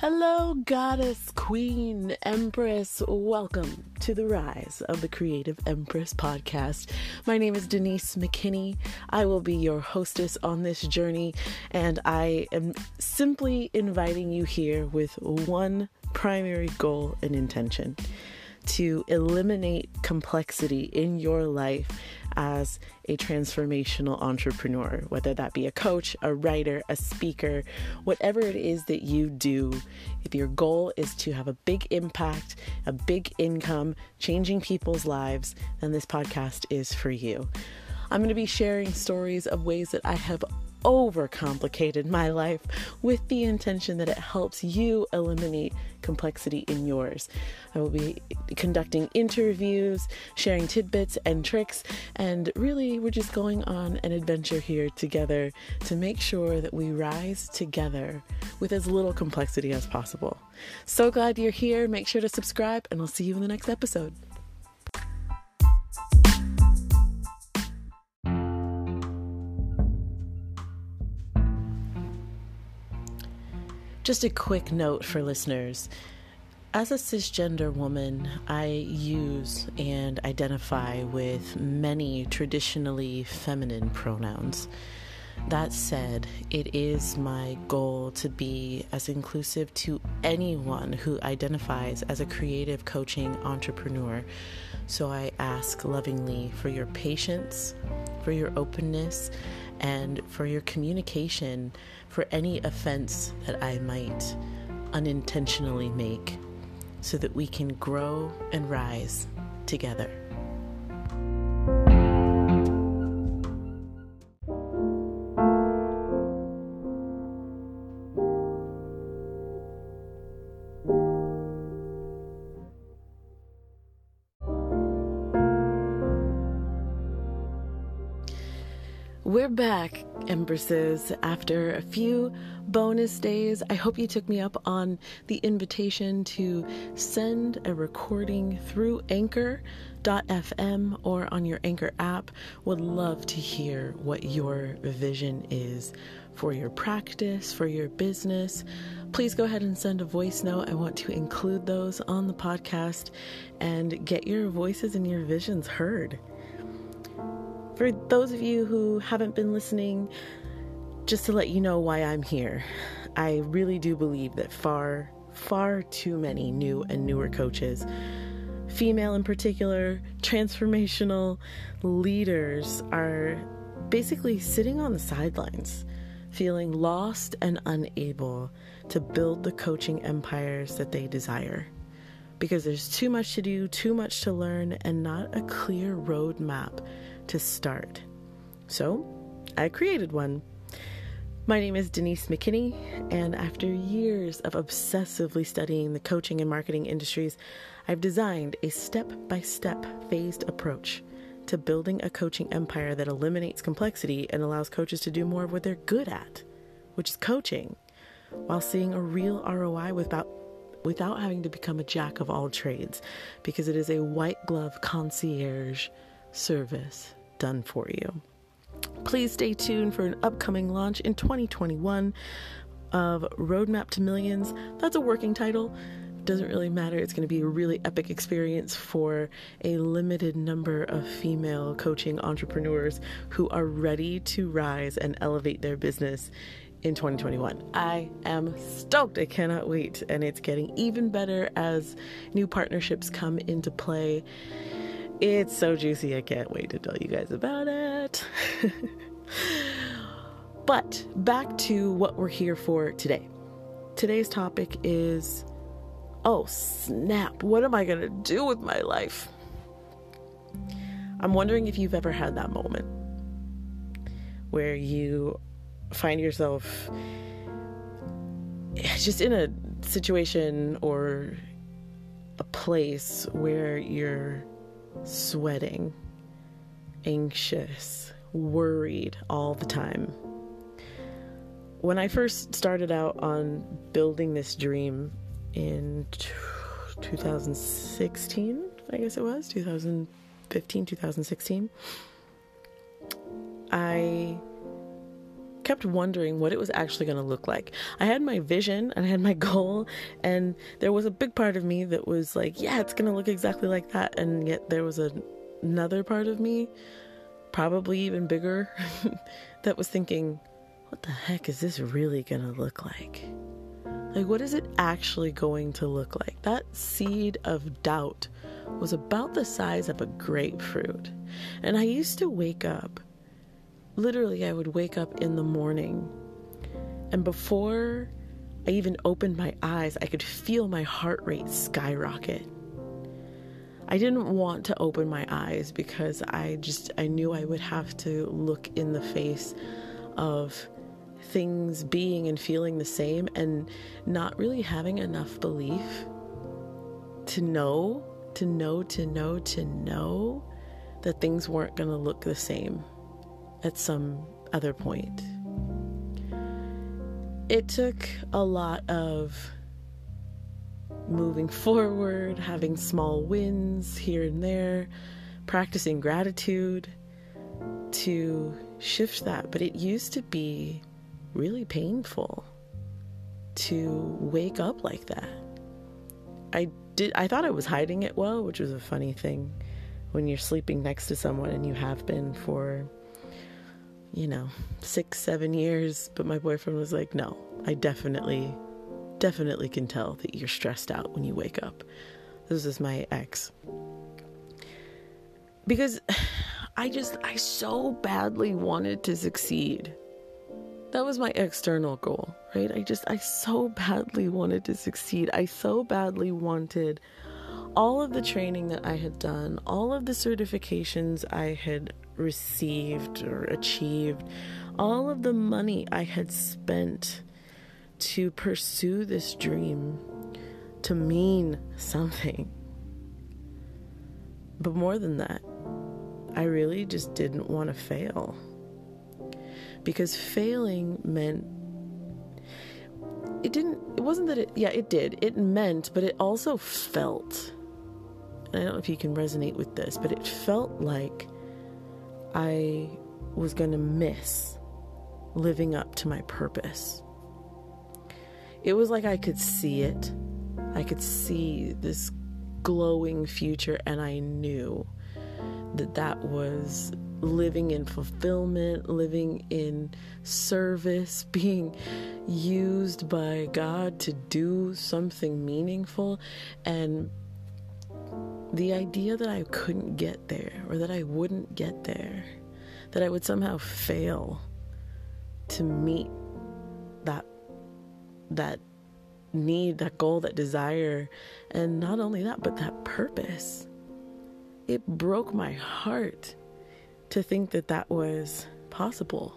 Hello, goddess, queen, empress. Welcome to the Rise of the Creative Empress podcast. My name is Denise McKinney. I will be your hostess on this journey, and I am simply inviting you here with one primary goal and intention to eliminate complexity in your life as a transformational entrepreneur, whether that be a coach, a writer, a speaker, whatever it is that you do. If your goal is to have a big impact, a big income, changing people's lives, then this podcast is for you. I'm going to be sharing stories of ways that I have overcomplicated my life with the intention that it helps you eliminate complexity in yours. I will be conducting interviews, sharing tidbits and tricks, and really, we're just going on an adventure here together to make sure that we rise together with as little complexity as possible. So glad you're here. Make sure to subscribe, and I'll see you in the next episode. Just a quick note for listeners. As a cisgender woman, I use and identify with many traditionally feminine pronouns. That said, it is my goal to be as inclusive to anyone who identifies as a creative coaching entrepreneur. So I ask lovingly for your patience, for your openness, and for your communication for any offense that I might unintentionally make so that we can grow and rise together. Empresses, after a few bonus days. I hope you took me up on the invitation to send a recording through Anchor.fm or on your Anchor app. Would love to hear what your vision is for your practice, for your business. Please go ahead and send a voice note. I want to include those on the podcast and get your voices and your visions heard. For those of you who haven't been listening, just to let you know why I'm here, I really do believe that far, far too many new and newer coaches, female in particular, transformational leaders, are basically sitting on the sidelines, feeling lost and unable to build the coaching empires that they desire. Because there's too much to do, too much to learn, and not a clear roadmap to start. So I created one. My name is Denise McKinney, and after years of obsessively studying the coaching and marketing industries, I've designed a step by step phased approach to building a coaching empire that eliminates complexity and allows coaches to do more of what they're good at, which is coaching, while seeing a real ROI without without having to become a jack of all trades because it is a white glove concierge service done for you. Please stay tuned for an upcoming launch in 2021 of Roadmap to Millions. That's a working title. Doesn't really matter. It's going to be a really epic experience for a limited number of female coaching entrepreneurs who are ready to rise and elevate their business in 2021. I am stoked. I cannot wait. And it's getting even better as new partnerships come into play. It's so juicy. I can't wait to tell you guys about it. but back to what we're here for today. Today's topic is oh, snap. What am I going to do with my life? I'm wondering if you've ever had that moment where you find yourself just in a situation or a place where you're sweating, anxious, worried all the time. When I first started out on building this dream in 2016, I guess it was 2015, 2016, I kept wondering what it was actually going to look like. I had my vision and I had my goal, and there was a big part of me that was like, yeah, it's going to look exactly like that. And yet there was a, another part of me, probably even bigger, that was thinking, what the heck is this really going to look like? Like, what is it actually going to look like? That seed of doubt was about the size of a grapefruit. And I used to wake up, literally, I would wake up in the morning, and before I even opened my eyes, I could feel my heart rate skyrocket. I didn't want to open my eyes because I just I knew I would have to look in the face of things being and feeling the same and not really having enough belief to know, to know, to know, to know that things weren't going to look the same at some other point. It took a lot of moving forward, having small wins here and there, practicing gratitude to shift that. But it used to be really painful to wake up like that. I did I thought I was hiding it well, which was a funny thing when you're sleeping next to someone and you have been for you know, 6 7 years, but my boyfriend was like, "No, I definitely definitely can tell that you're stressed out when you wake up." This is my ex. Because I just I so badly wanted to succeed that was my external goal, right? I just, I so badly wanted to succeed. I so badly wanted all of the training that I had done, all of the certifications I had received or achieved, all of the money I had spent to pursue this dream to mean something. But more than that, I really just didn't want to fail. Because failing meant it didn't it wasn't that it yeah it did. It meant but it also felt i don't know if you can resonate with this but it felt like i was going to miss living up to my purpose it was like i could see it i could see this glowing future and i knew that that was living in fulfillment, living in service, being used by God to do something meaningful. And the idea that I couldn't get there or that I wouldn't get there, that I would somehow fail to meet that need, that goal, that desire, and not only that, but that purpose. It broke my heart to think that that was possible.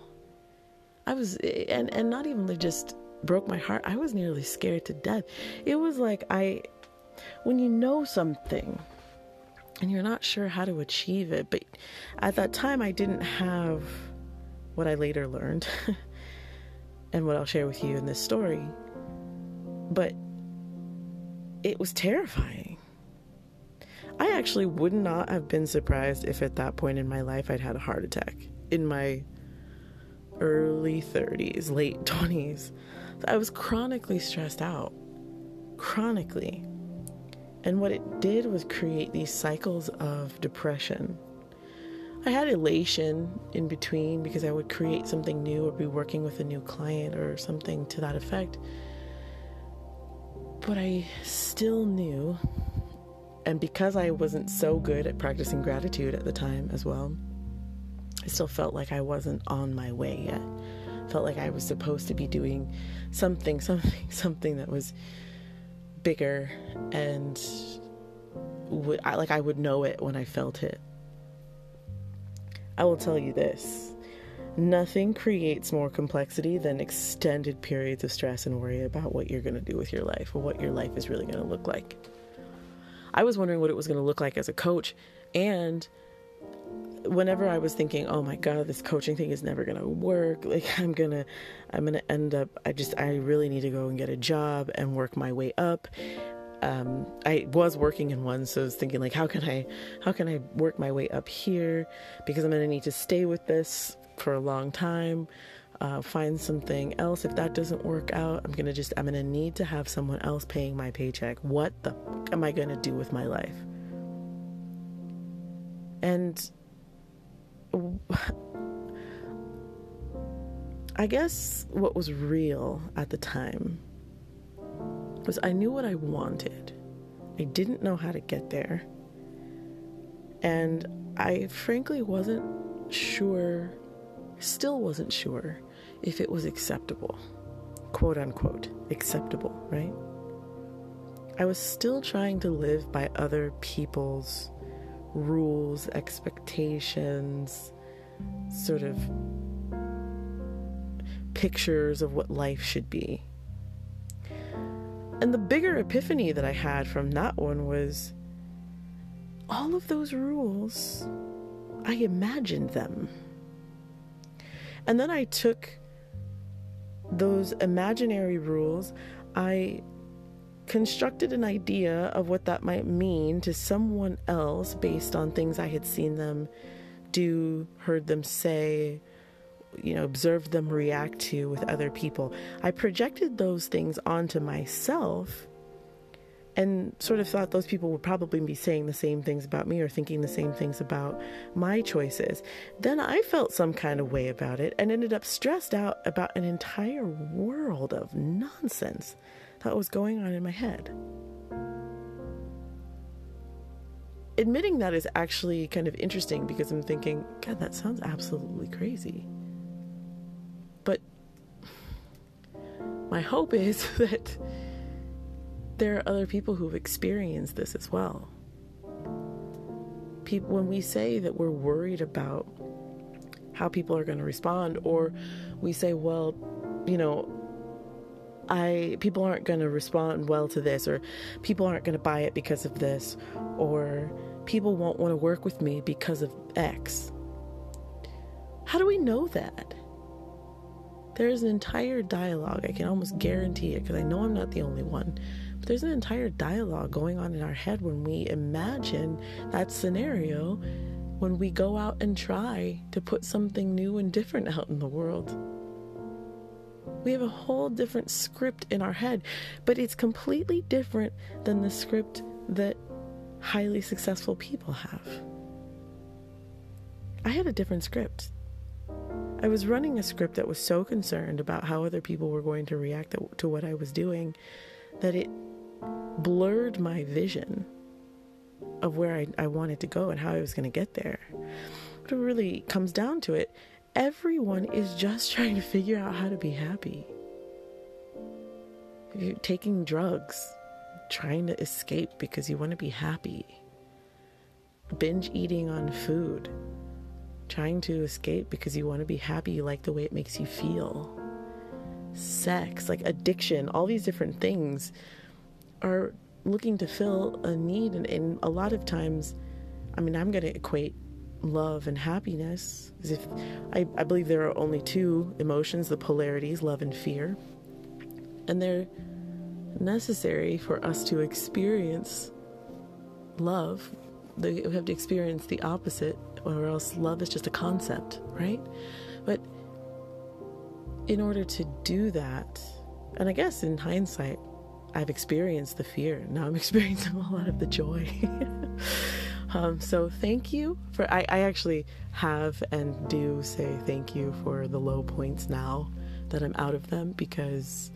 I was, and, and not even just broke my heart, I was nearly scared to death. It was like I, when you know something and you're not sure how to achieve it, but at that time I didn't have what I later learned and what I'll share with you in this story. But it was terrifying. I actually would not have been surprised if at that point in my life I'd had a heart attack in my early 30s, late 20s. I was chronically stressed out. Chronically. And what it did was create these cycles of depression. I had elation in between because I would create something new or be working with a new client or something to that effect. But I still knew and because I wasn't so good at practicing gratitude at the time as well, I still felt like I wasn't on my way yet. Felt like I was supposed to be doing something, something, something that was bigger and would I, like I would know it when I felt it. I will tell you this. Nothing creates more complexity than extended periods of stress and worry about what you're going to do with your life or what your life is really going to look like. I was wondering what it was going to look like as a coach. And whenever I was thinking, oh my God, this coaching thing is never going to work. Like, I'm going to, I'm going to end up, I just, I really need to go and get a job and work my way up. Um, I was working in one, so I was thinking like, how can I, how can I work my way up here? Because I'm going to need to stay with this for a long time. uh, find something else. If that doesn't work out, I'm gonna just I'm gonna need to have someone else paying my paycheck. What the am I gonna do with my life? And I guess what was real at the time was I knew what I wanted. I didn't know how to get there. And I frankly wasn't sure, still wasn't sure, if it was acceptable. Quote unquote, acceptable, right? I was still trying to live by other people's rules, expectations, sort of pictures of what life should be. And the bigger epiphany that I had from that one was all of those rules, I imagined them. And then I took those imaginary rules, I constructed an idea of what that might mean to someone else based on things I had seen them do, heard them say, you know, observed them react to with other people. I projected those things onto myself and sort of thought those people would probably be saying the same things about me or thinking the same things about my choices. Then I felt some kind of way about it and ended up stressed out about an entire world of nonsense that was going on in my head. Admitting that is actually kind of interesting because I'm thinking, God, that sounds absolutely crazy. But my hope is that there are other people who've experienced this as well. People, when we say that we're worried about how people are going to respond, or we say, well, you know, I people aren't going to respond well to this or people aren't going to buy it because of this or people won't want to work with me because of X. How do we know that? There's an entire dialogue. I can almost guarantee it because I know I'm not the only one. There's an entire dialogue going on in our head when we imagine that scenario when we go out and try to put something new and different out in the world. We have a whole different script in our head, but it's completely different than the script that highly successful people have. I had a different script. I was running a script that was so concerned about how other people were going to react to what I was doing that it blurred my vision of where I, I wanted to go and how I was going to get there. But it really comes down to it everyone is just trying to figure out how to be happy. You're taking drugs, trying to escape because you want to be happy. Binge eating on food, trying to escape because you want to be happy, you like the way it makes you feel. Sex, like addiction, all these different things are looking to fill a need. And, and a lot of times, I mean, I'm going to equate love and happiness. Because if I, I believe there are only two emotions, the polarities, love and fear. And they're necessary for us to experience love. we have to experience the opposite, or else love is just a concept, right? But in order to do that, and I guess in hindsight, I've experienced the fear. Now I'm experiencing a lot of the joy. Um, so thank you for. I, I actually have and do say thank you for the low points now that I'm out of them because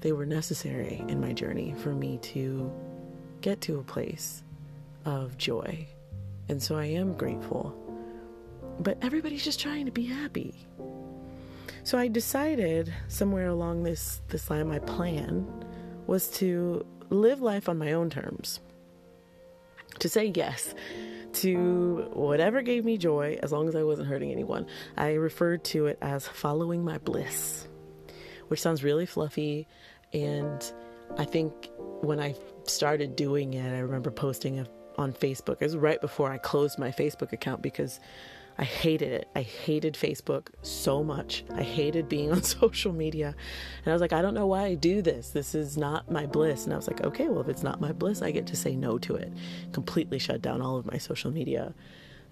they were necessary in my journey for me to get to a place of joy. And so I am grateful. But everybody's just trying to be happy. So I decided somewhere along this this line my plan was to live life on my own terms to say yes to whatever gave me joy as long as I wasn't hurting anyone. I referred to it as following my bliss, which sounds really fluffy. And I think when I started doing it, I remember posting a, on Facebook. It was right before I closed my Facebook account because I hated it. I hated Facebook so much. I hated being on social media. And I was like, I don't know why I do this. This is not my bliss. And I was like, okay, well, if it's not my bliss, I get to say no to it. Completely shut down all of my social media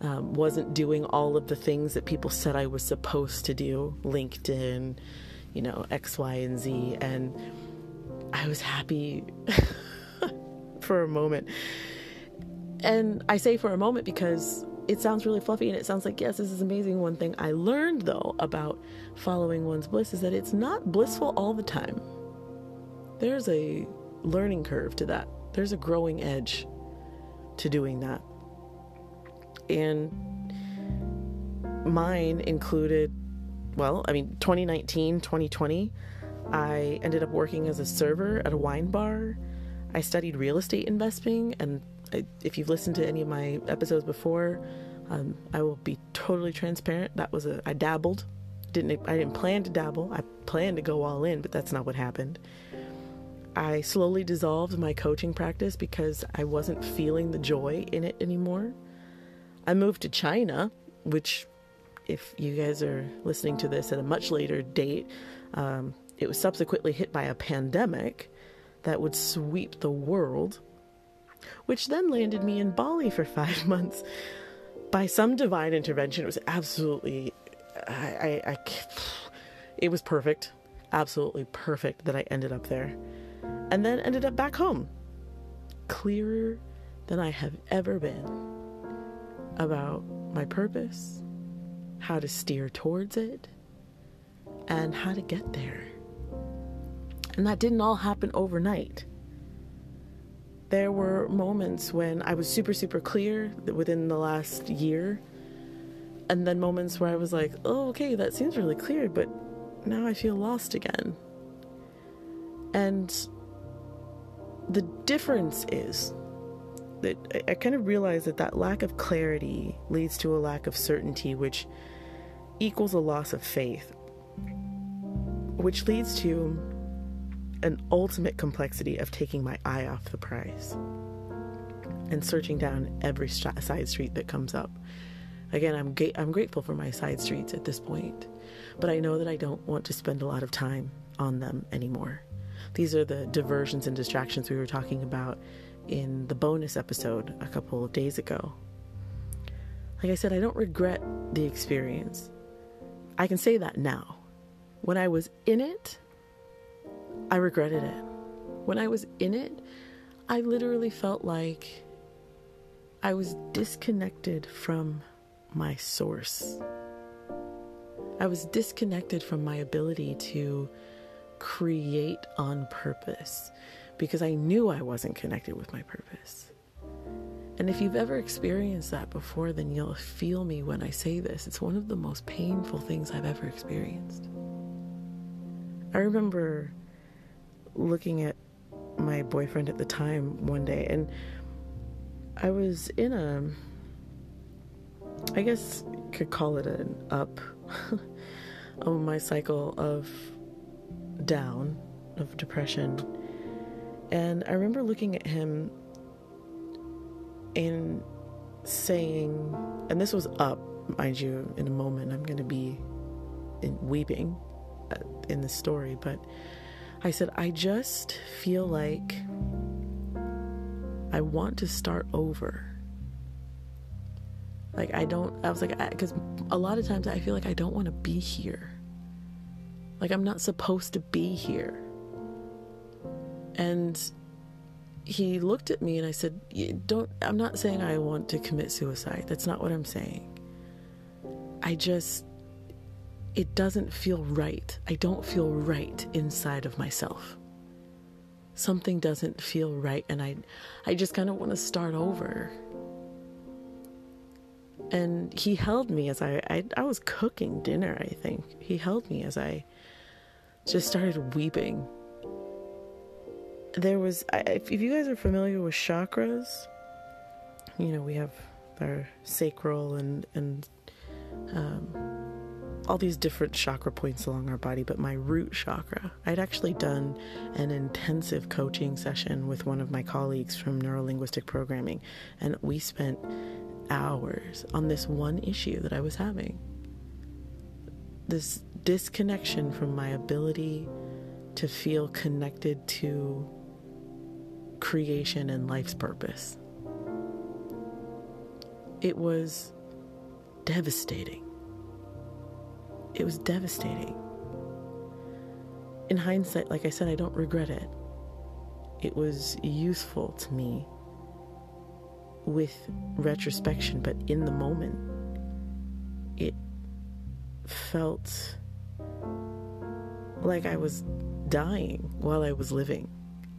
um, wasn't doing all of the things that people said I was supposed to do LinkedIn, you know, X, Y, and Z. And I was happy for a moment. And I say for a moment because it sounds really fluffy and it sounds like, yes, this is amazing. One thing I learned, though, about following one's bliss is that it's not blissful all the time. There's a learning curve to that, there's a growing edge to doing that. And mine included, well, I mean, 2019, 2020, I ended up working as a server at a wine bar. I studied real estate investing, and I, if you've listened to any of my episodes before, um, I will be totally transparent. That was a I dabbled, didn't I didn't plan to dabble. I planned to go all in, but that's not what happened. I slowly dissolved my coaching practice because I wasn't feeling the joy in it anymore. I moved to China, which, if you guys are listening to this at a much later date, um, it was subsequently hit by a pandemic that would sweep the world, which then landed me in Bali for five months. By some divine intervention, it was absolutely, I, I, I it was perfect, absolutely perfect that I ended up there and then ended up back home, clearer than I have ever been about my purpose, how to steer towards it, and how to get there. And that didn't all happen overnight. There were moments when I was super, super clear within the last year, and then moments where I was like, oh, okay, that seems really clear, but now I feel lost again. And the difference is that I, I kind of realize that that lack of clarity leads to a lack of certainty, which equals a loss of faith, which leads to an ultimate complexity of taking my eye off the prize and searching down every side street that comes up. Again, I'm ga- I'm grateful for my side streets at this point, but I know that I don't want to spend a lot of time on them anymore. These are the diversions and distractions we were talking about in the bonus episode a couple of days ago. Like I said, I don't regret the experience. I can say that now. When I was in it, I regretted it. When I was in it, I literally felt like I was disconnected from my source. I was disconnected from my ability to create on purpose because I knew I wasn't connected with my purpose. And if you've ever experienced that before, then you'll feel me when I say this. It's one of the most painful things I've ever experienced. I remember looking at my boyfriend at the time one day, and I was in a, I guess could call it an up on my cycle of down of depression. And I remember looking at him and saying, and this was up, mind you, in a moment I'm going to be in, weeping uh, in the story, but I said, I just feel like I want to start over. Like, I don't, I was like, because a lot of times I feel like I don't want to be here. Like I'm not supposed to be here. And he looked at me and I said, "Don't I'm not saying I want to commit suicide. That's not what I'm saying. I just it doesn't feel right. I don't feel right inside of myself. Something doesn't feel right and I I just kind of want to start over." And he held me as I, I I was cooking dinner, I think. He held me as I just started weeping. There was, if you guys are familiar with chakras, you know, we have our sacral and, and, um, all these different chakra points along our body, but my root chakra. I'd actually done an intensive coaching session with one of my colleagues from neurolinguistic programming, and we spent hours on this one issue that I was having this disconnection from my ability to feel connected to creation and life's purpose. It was devastating. It was devastating. In hindsight, like I said, I don't regret it. It was useful to me with retrospection, but in the moment, it felt like I was dying while I was living,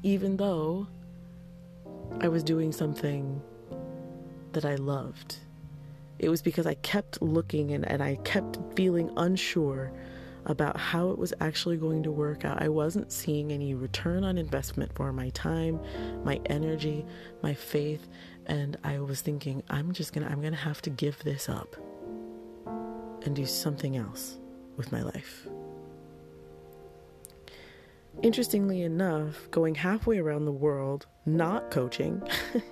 even though I was doing something that I loved. It was because I kept looking and, and I kept feeling unsure about how it was actually going to work out. I wasn't seeing any return on investment for my time, my energy, my faith, and I was thinking, I'm just gonna, I'm gonna have to give this up and do something else with my life. Interestingly enough, going halfway around the world, not coaching,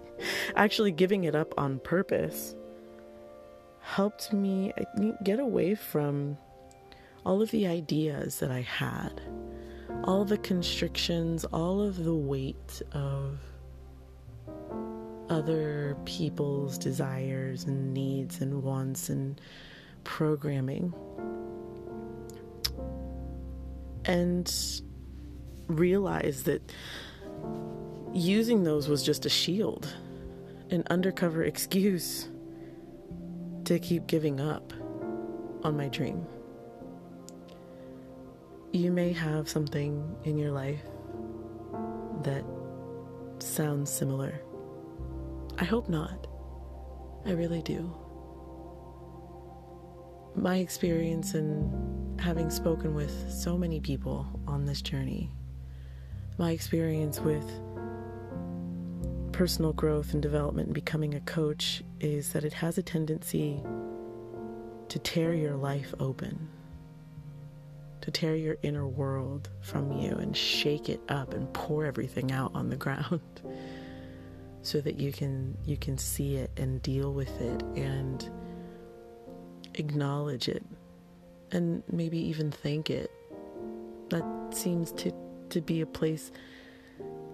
actually giving it up on purpose, helped me get away from all of the ideas that I had, all the constrictions, all of the weight of other people's desires and needs and wants and programming. And realize that using those was just a shield, an undercover excuse to keep giving up on my dream. You may have something in your life that sounds similar. I hope not. I really do. My experience in having spoken with so many people on this journey, my experience with personal growth and development and becoming a coach is that it has a tendency to tear your life open to tear your inner world from you and shake it up and pour everything out on the ground so that you can you can see it and deal with it and acknowledge it and maybe even thank it. That seems to to be a place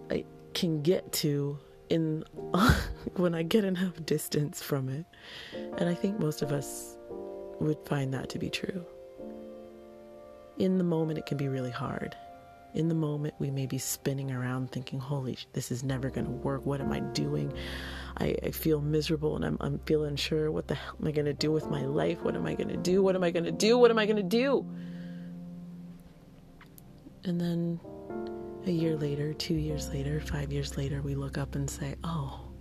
I can get to in when I get enough distance from it and I think most of us would find that to be true in the moment, it can be really hard. In the moment, we may be spinning around thinking, holy, this is never going to work. What am I doing? I, I, feel miserable and I'm, I'm feeling sure. What the hell am I going to do with my life? What am I going to do? What am I going to do? What am I going to do? And then a year later, two years later, five years later, we look up and say, oh,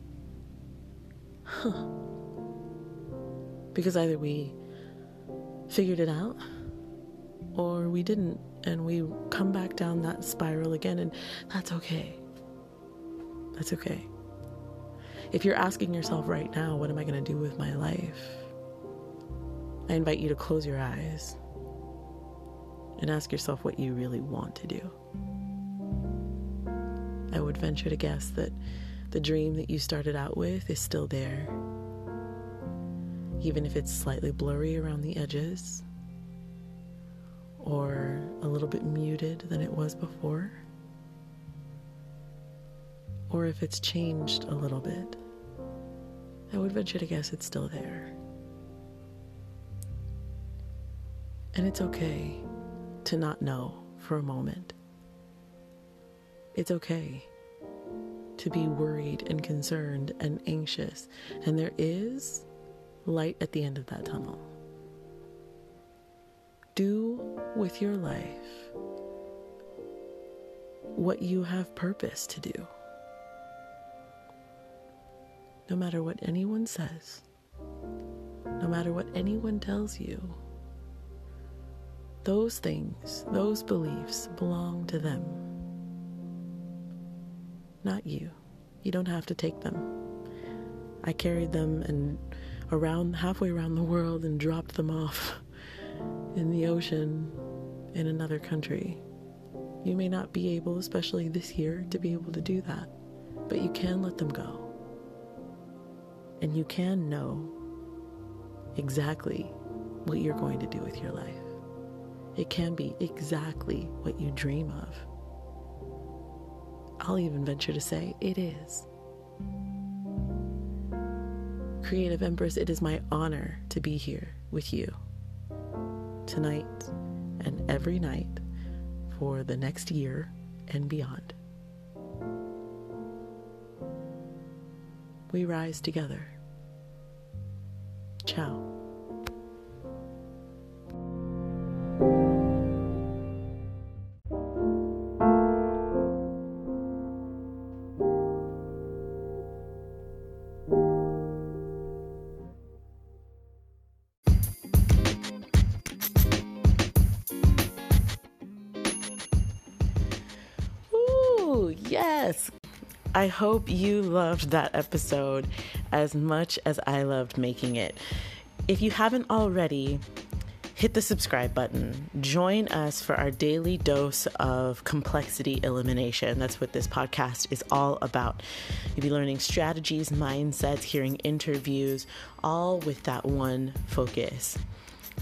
huh. Because either we figured it out or we didn't and we come back down that spiral again and that's okay. That's okay. If you're asking yourself right now what am i going to do with my life? I invite you to close your eyes and ask yourself what you really want to do i would venture to guess that the dream that you started out with is still there even if it's slightly blurry around the edges or a little bit muted than it was before, or if it's changed a little bit, I would venture to guess it's still there. And it's okay to not know for a moment. It's okay to be worried and concerned and anxious, and there is light at the end of that tunnel. Do with your life what you have purpose to do. No matter what anyone says, no matter what anyone tells you, those things, those beliefs belong to them, not you. You don't have to take them. I carried them and around halfway around the world and dropped them off in the ocean in another country. You may not be able, especially this year, to be able to do that, but you can let them go. And you can know exactly what you're going to do with your life. It can be exactly what you dream of. I'll even venture to say it is. Creative Empress, it is my honor to be here with you tonight and every night for the next year and beyond. We rise together. Ciao. I hope you loved that episode as much as I loved making it. If you haven't already, hit the subscribe button. Join us for our daily dose of complexity elimination. That's what this podcast is all about. You'll be learning strategies, mindsets, hearing interviews, all with that one focus.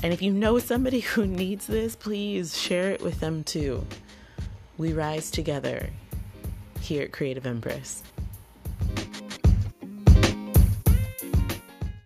And if you know somebody who needs this, please share it with them too. We rise together here at Creative Empress.